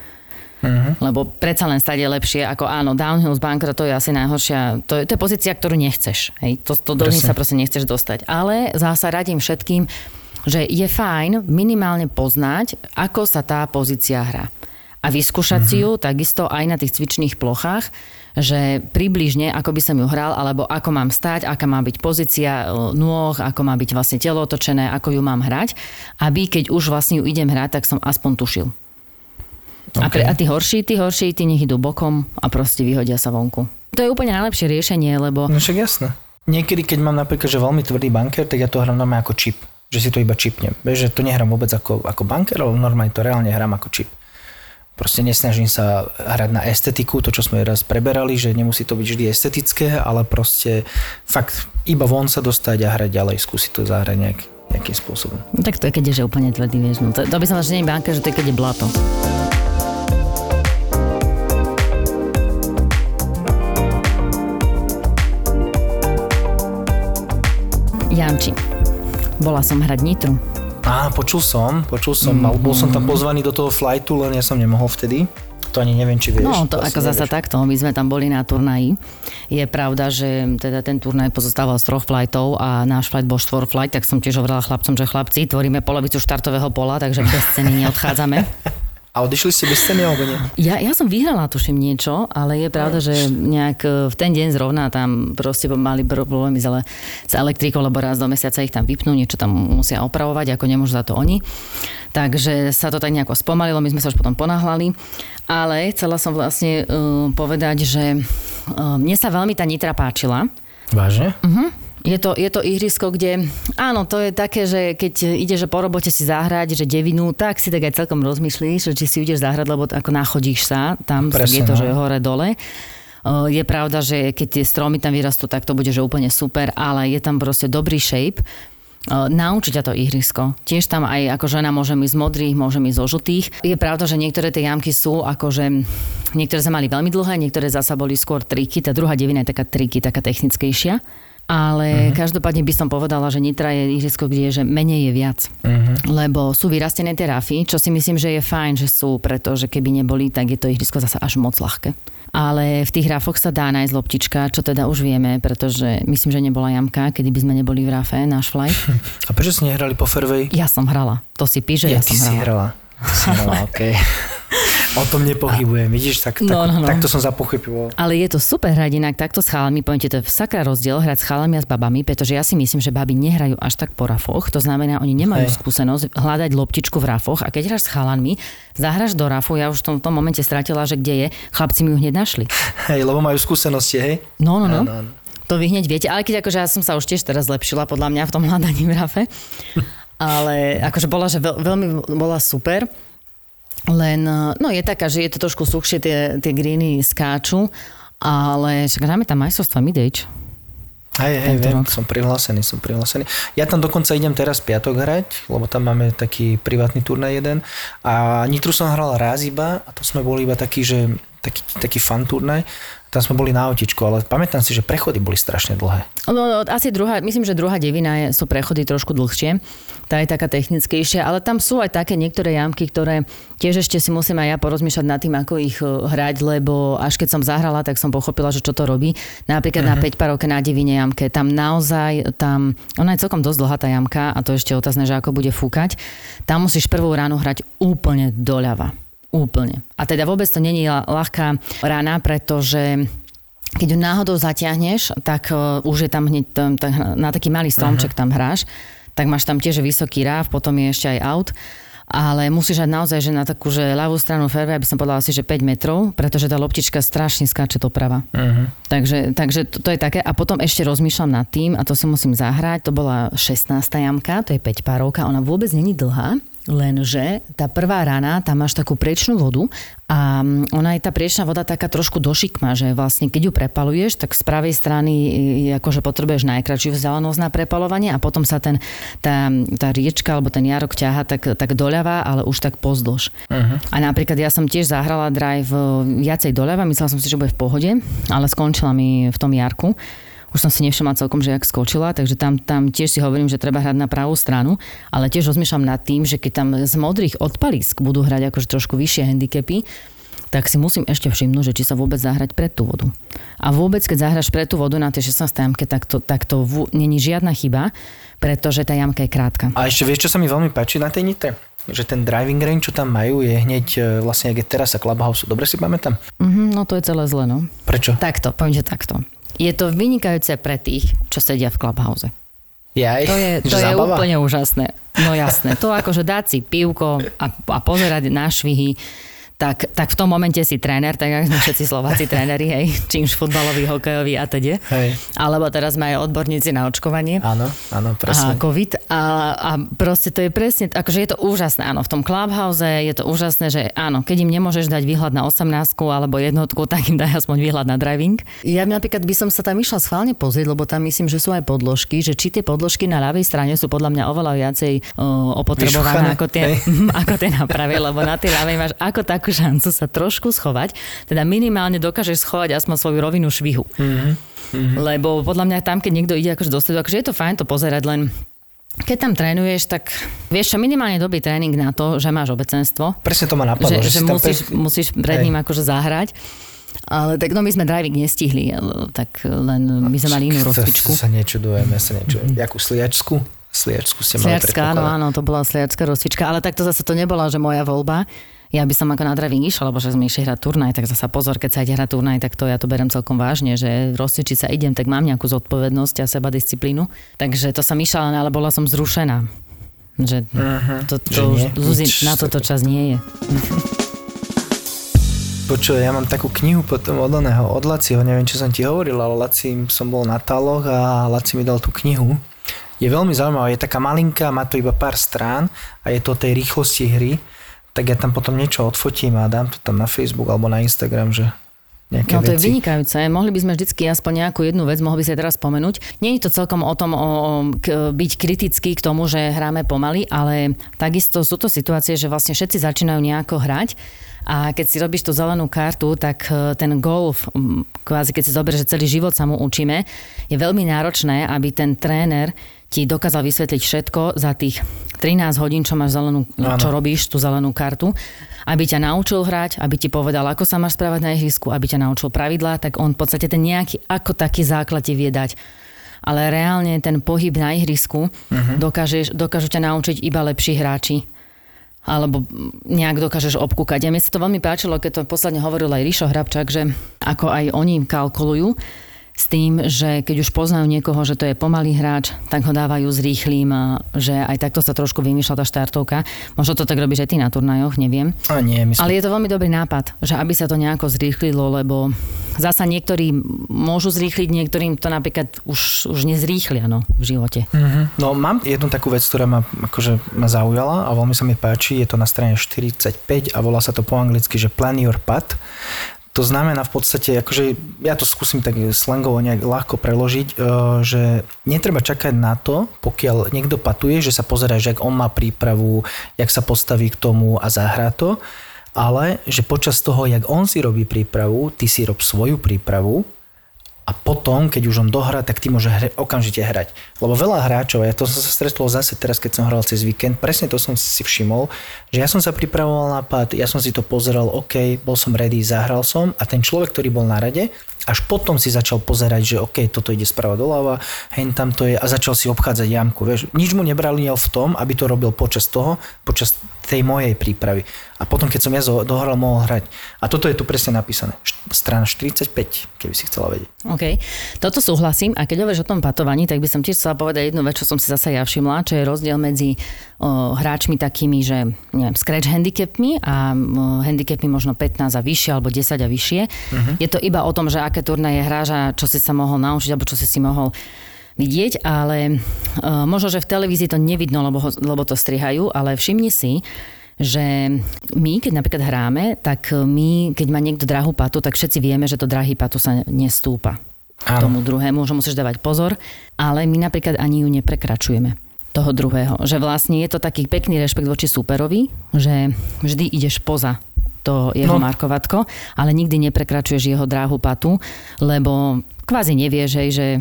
Uh-huh. Lebo predsa len stať je lepšie ako áno, downhill z bankra to je asi najhoršia, to je, to je pozícia, ktorú nechceš. Hej? To, to do sa proste nechceš dostať. Ale zasa radím všetkým, že je fajn minimálne poznať, ako sa tá pozícia hrá. A vyskúšať uh-huh. si ju takisto aj na tých cvičných plochách, že približne, ako by som ju hral, alebo ako mám stať, aká má byť pozícia e, nôh, ako má byť vlastne telo otočené, ako ju mám hrať, aby keď už vlastne ju idem hrať, tak som aspoň tušil. Okay. A, pre, a tí horší, tí horší, tí nech idú bokom a proste vyhodia sa vonku. To je úplne najlepšie riešenie, lebo... No však jasné. Niekedy, keď mám napríklad, že veľmi tvrdý banker, tak ja to hrám normálne ako čip. Že si to iba čipnem. Vieš, že to nehrám vôbec ako, ako banker, ale normálne to reálne hrám ako čip. Proste nesnažím sa hrať na estetiku, to čo sme raz preberali, že nemusí to byť vždy estetické, ale proste fakt iba von sa dostať a hrať ďalej, skúsiť to zahrať nejak, nejakým spôsobom. No, tak to je, keď je že úplne tvrdý, vieš. No, to, to by som že nie banka, že to je, keď je blato. Janči. Bola som hrať Nitru. Á, počul som, počul som, mm-hmm. bol som tam pozvaný do toho flightu, len ja som nemohol vtedy. To ani neviem, či vieš. No, to, to ako zasa takto, my sme tam boli na turnaji. Je pravda, že teda ten turnaj pozostával z troch flightov a náš flight bol štvor flight, tak som tiež hovorila chlapcom, že chlapci, tvoríme polovicu štartového pola, takže bez ceny neodchádzame. *laughs* A odišli ste bez ceny alebo nie? Ja, ja som vyhrala, tuším niečo, ale je pravda, že nejak e, v ten deň zrovna tam proste mali problémy s, s elektrikou, lebo raz do mesiaca ich tam vypnú, niečo tam musia opravovať, ako nemôžu za to oni. Takže sa to tak nejako spomalilo, my sme sa už potom ponáhľali. Ale chcela som vlastne uh, povedať, že uh, mne sa veľmi tá Nitra páčila. Vážne? Uh-huh. Je to, je to ihrisko, kde, áno, to je také, že keď ide, že po robote si zahrať, že devinu, tak si tak aj celkom rozmyslíš, že či si ideš zahrať, lebo ako nachodíš sa, tam Presne, je to, no. že hore dole. Je pravda, že keď tie stromy tam vyrastú, tak to bude že úplne super, ale je tam proste dobrý shape. Naučiť ťa to ihrisko. Tiež tam aj ako žena môžem ísť z modrých, môžem ísť zo žltých. Je pravda, že niektoré tie jamky sú akože niektoré sa mali veľmi dlhé, niektoré zasa boli skôr triky. Tá druhá devina je taká triky, taká technickejšia. Ale uh-huh. každopádne by som povedala, že Nitra je ihrisko, kde je, že menej je viac. Uh-huh. Lebo sú vyrastené tie rafy, čo si myslím, že je fajn, že sú, pretože keby neboli, tak je to ihrisko zase až moc ľahké. Ale v tých rafoch sa dá nájsť loptička, čo teda už vieme, pretože myslím, že nebola jamka, kedy by sme neboli v rafe, náš flight. *laughs* A prečo ste nehrali po fairway? Ja som hrala. To si píše, ja som hrala. si hrala? Hrala, *laughs* okay. O tom nepochybujem, vidíš, tak, tak, No, no, no. takto som zapochyboval. Ale je to super hrať inak takto s chalami. Poviem ti, to je sakra rozdiel hrať s chalami a s babami, pretože ja si myslím, že baby nehrajú až tak po rafoch. To znamená, oni nemajú Hej. skúsenosť hľadať loptičku v rafoch a keď hráš s chalami, zahraš do rafu, ja už v tom, tom momente stratila, že kde je, chlapci mi ju hneď našli. Hej, lebo majú skúsenosti, hej? No, no, no. Áno, áno. To vy hneď viete, ale keď akože ja som sa už tiež teraz zlepšila podľa mňa v tom hľadaní v rafe. *laughs* Ale akože bola, že veľ, veľmi bola super. Len, no je taká, že je to trošku suchšie, tie, tie greeny skáču, ale však hráme tam majstrovstva midage. Hej, hej, viem, som prihlásený, som prihlásený. Ja tam dokonca idem teraz piatok hrať, lebo tam máme taký privátny turnaj jeden. A Nitru som hral raz iba a to sme boli iba taký, že taký, taký fan turnaj. Tam sme boli na autičku, ale pamätám si, že prechody boli strašne dlhé. No, no, asi druhá, myslím, že druhá devina je, sú prechody trošku dlhšie. Tá je taká technickejšia, ale tam sú aj také niektoré jamky, ktoré tiež ešte si musím aj ja porozmýšľať nad tým, ako ich e, hrať, lebo až keď som zahrala, tak som pochopila, že čo to robí. Napríklad uh-huh. na 5 parovke na divine jamke, tam naozaj, tam, ona je celkom dosť dlhá tá jamka a to ešte otázne, že ako bude fúkať. Tam musíš prvú ránu hrať úplne doľava. Úplne. A teda vôbec to není ľa- ľahká rána, pretože keď ju náhodou zatiahneš, tak uh, už je tam hneď tam, tak, na taký malý stromček tam hráš, tak máš tam tiež vysoký ráv, potom je ešte aj aut. Ale musíš mať naozaj, že na takú, že ľavú stranu fairway, aby som povedala asi, že 5 metrov, pretože tá loptička strašne skáče doprava. Uh-huh. Takže, takže to, to, je také. A potom ešte rozmýšľam nad tým, a to si musím zahrať, to bola 16. jamka, to je 5 párovka, ona vôbec není dlhá, Lenže tá prvá rana, tam máš takú priečnú vodu a mm, ona je tá priečná voda taká trošku došikma, že vlastne keď ju prepaluješ, tak z pravej strany je, akože potrebuješ najkračšiu vzdialenosť na prepalovanie a potom sa ten, tá, tá riečka alebo ten jarok ťaha tak, tak doľava, ale už tak pozdĺž. Uh-huh. A napríklad ja som tiež zahrala drive e, viacej doľava, myslela som si, že bude v pohode, ale skončila mi v tom jarku už som si nevšimla celkom, že jak skočila, takže tam, tam tiež si hovorím, že treba hrať na pravú stranu, ale tiež rozmýšľam nad tým, že keď tam z modrých odpalisk budú hrať akože trošku vyššie handicapy, tak si musím ešte všimnúť, že či sa vôbec zahrať pred tú vodu. A vôbec, keď zahraš pred tú vodu na tej 16. jamke, tak to, tak to v, není žiadna chyba, pretože tá jamka je krátka. A ešte vieš, čo sa mi veľmi páči na tej Nitre? Že ten driving range, čo tam majú, je hneď e, vlastne, jak je teraz a Clubhouse. Dobre si pamätám? Mhm, no to je celé zle, no. Prečo? Takto, poviem, že takto. Je to vynikajúce pre tých, čo sedia v Clubhouse. Jaj, To je, *laughs* to je zábava? úplne úžasné. No jasné. To akože dať si pivko a, a pozerať na švihy, tak, tak v tom momente si tréner, tak ako sme všetci Slováci *laughs* tréneri, hej, či už futbalový, hokejový a teda. Hej. Alebo teraz sme aj odborníci na očkovanie. Áno, áno, A presne. COVID. A, a proste to je presne, akože je to úžasné, áno, v tom Clubhouse je to úžasné, že áno, keď im nemôžeš dať výhľad na 18 alebo jednotku, tak im daj aspoň výhľad na driving. Ja napríklad by som sa tam išla schválne pozrieť, lebo tam myslím, že sú aj podložky, že či tie podložky na ľavej strane sú podľa mňa oveľa viacej uh, opotrebované Vyšuchané, ako tie, *laughs* ako tie na pravej, lebo na tej ľavej máš ako takú *laughs* šancu sa trošku schovať, teda minimálne dokážeš schovať aspoň svoju rovinu švihu. Mm-hmm. Lebo podľa mňa tam, keď niekto ide akože do stredu, akože je to fajn to pozerať, len keď tam trénuješ, tak vieš čo, minimálne dobrý tréning na to, že máš obecenstvo. Presne to ma napadlo. Že, Že, že musíš, pe- musíš pred Hej. ním akože zahrať. Ale tak no my sme driving nestihli, tak len my sme mali inú rozcvičku. To sa nečudujem, ja sa nečudujem. Jakú sliačku? Sliačku ste mali Sliačská, áno, áno, to bola sliačská rozcvička, ale takto zase to nebola, že moja voľba. Ja by som ako na driving išla, lebo že sme išli hrať turnaj, tak zasa pozor, keď sa ide hrať turnaj, tak to ja to berem celkom vážne, že rozcvičiť sa idem, tak mám nejakú zodpovednosť a seba disciplínu. Takže to som išla, ale bola som zrušená. Že to, to Že už, nie? Zuzi, Nič na toto čas nie je. *laughs* Počuj, ja mám takú knihu potom od oného, od Laciho, neviem, čo som ti hovoril, ale Laci som bol na taloch a Laci mi dal tú knihu. Je veľmi zaujímavá, je taká malinká, má to iba pár strán a je to o tej rýchlosti hry, tak ja tam potom niečo odfotím a dám to tam na Facebook alebo na Instagram, že nejaké No to je veci. vynikajúce. Mohli by sme vždycky aspoň nejakú jednu vec, mohli by sa teraz spomenúť. Nie je to celkom o tom o, o, k, byť kritický k tomu, že hráme pomaly, ale takisto sú to situácie, že vlastne všetci začínajú nejako hrať a keď si robíš tú zelenú kartu, tak e, ten golf, kvázi keď si zoberieš, že celý život sa mu učíme, je veľmi náročné, aby ten tréner ti dokázal vysvetliť všetko za tých 13 hodín, čo máš zelenú, Áno. čo robíš tú zelenú kartu, aby ťa naučil hrať, aby ti povedal, ako sa máš správať na ihrisku, aby ťa naučil pravidlá, tak on v podstate ten nejaký ako taký základ ti vie dať. Ale reálne ten pohyb na ihrisku uh-huh. dokážeš, dokážu ťa naučiť iba lepší hráči. Alebo nejak dokážeš obkúkať. A mne sa to veľmi páčilo, keď to posledne hovoril aj Rišo Hrabčák, že ako aj oni kalkulujú, s tým, že keď už poznajú niekoho, že to je pomalý hráč, tak ho dávajú s rýchlým, a že aj takto sa trošku vymýšľa tá štartovka. Možno to tak robíš aj ty na turnajoch, neviem. A nie, my sme... Ale je to veľmi dobrý nápad, že aby sa to nejako zrýchlilo, lebo zasa niektorí môžu zrýchliť, niektorým to napríklad už, už nezrýchlia no, v živote. Mhm. No mám jednu takú vec, ktorá ma, akože, ma zaujala a veľmi sa mi páči, je to na strane 45 a volá sa to po anglicky, že plan your path. To znamená v podstate, akože ja to skúsim tak slangovo nejak ľahko preložiť, e, že netreba čakať na to, pokiaľ niekto patuje, že sa pozerá, že ak on má prípravu, jak sa postaví k tomu a zahrá to, ale že počas toho, jak on si robí prípravu, ty si rob svoju prípravu a potom, keď už on dohrá, tak ty môže hre, okamžite hrať. Lebo veľa hráčov, ja to som sa stretol zase teraz, keď som hral cez víkend, presne to som si všimol, že ja som sa pripravoval na pád, ja som si to pozeral, OK, bol som ready, zahral som a ten človek, ktorý bol na rade, až potom si začal pozerať, že OK, toto ide sprava doľava, hen tam to je a začal si obchádzať jamku. Vieš, nič mu nebrali v tom, aby to robil počas toho, počas tej mojej prípravy. A potom, keď som ja dohral, mohol hrať. A toto je tu presne napísané. Strana 45, keby si chcela vedieť. OK. Toto súhlasím. A keď hovoríš o tom patovaní, tak by som tiež chcela povedať jednu vec, čo som si zase ja všimla, čo je rozdiel medzi hráčmi takými, že neviem, scratch handicapmi a handicapmi možno 15 a vyššie alebo 10 a vyššie. Uh-huh. Je to iba o tom, že aké turnaje hráš a čo si sa mohol naučiť alebo čo si si mohol vidieť, ale uh, možno, že v televízii to nevidno, lebo, ho, lebo to strihajú, ale všimni si, že my, keď napríklad hráme, tak my, keď má niekto drahú patu, tak všetci vieme, že to drahý patu sa nestúpa Áno. tomu druhému, že musíš dávať pozor, ale my napríklad ani ju neprekračujeme toho druhého. Že vlastne je to taký pekný rešpekt voči superovi, že vždy ideš poza to jeho no. markovatko, ale nikdy neprekračuješ jeho dráhu patu, lebo kvázi nevieš, že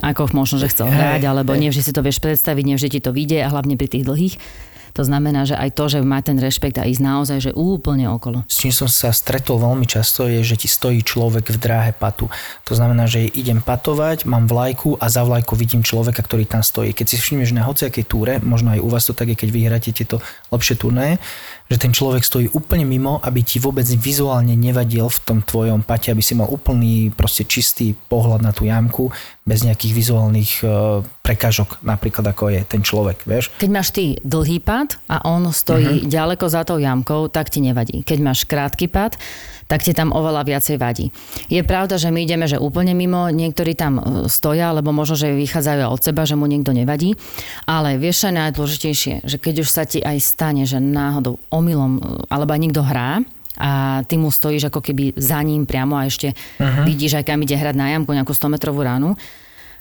ako možno, že chcel hrať, alebo nevždy si to vieš predstaviť, nevždy ti to vyjde a hlavne pri tých dlhých. To znamená, že aj to, že má ten rešpekt a ísť naozaj, že úplne okolo. S čím som sa stretol veľmi často je, že ti stojí človek v dráhe patu. To znamená, že idem patovať, mám vlajku a za vlajku vidím človeka, ktorý tam stojí. Keď si všimneš na hociakej túre, možno aj u vás to tak je, keď vyhráte tieto lepšie turnaje, že ten človek stojí úplne mimo, aby ti vôbec vizuálne nevadil v tom tvojom pate, aby si mal úplný proste čistý pohľad na tú jamku, bez nejakých vizuálnych uh, prekážok, napríklad ako je ten človek, vieš. Keď máš ty dlhý pad a on stojí uh-huh. ďaleko za tou jamkou, tak ti nevadí. Keď máš krátky pad, tak ti tam oveľa viacej vadí. Je pravda, že my ideme, že úplne mimo, niektorí tam e, stoja, lebo možno, že vychádzajú od seba, že mu niekto nevadí, ale vieš, čo je najdôležitejšie, že keď už sa ti aj stane, že náhodou omylom, e, alebo aj niekto hrá, a ty mu stojíš ako keby za ním priamo a ešte uh-huh. vidíš, aj kam ide hrať na jamku, nejakú 100 metrovú ránu,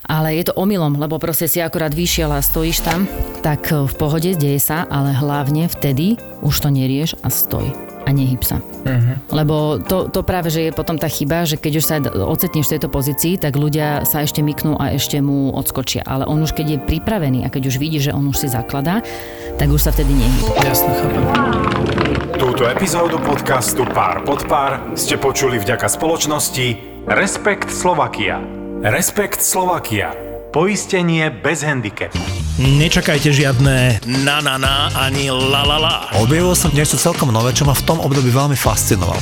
ale je to omylom, lebo proste si akorát vyšiel a stojíš tam, tak e, v pohode deje sa, ale hlavne vtedy už to nerieš a stoj a nehyb sa. Uh-huh. Lebo to, to práve, že je potom tá chyba, že keď už sa ocitneš v tejto pozícii, tak ľudia sa ešte myknú a ešte mu odskočia. Ale on už keď je pripravený a keď už vidí, že on už si zakladá, tak už sa vtedy nehyb. Jasne, chápem. Túto epizódu podcastu Pár pod pár ste počuli vďaka spoločnosti Respekt Slovakia. Respekt Slovakia. Poistenie bez handicapu. Nečakajte žiadne na na na ani la la la. Objavil som niečo celkom nové, čo ma v tom období veľmi fascinoval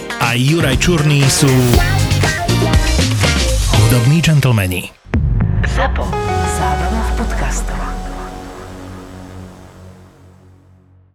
a Juraj Čurný sú hudobní džentlmeni. Zapo. Zábrná v podcastovách.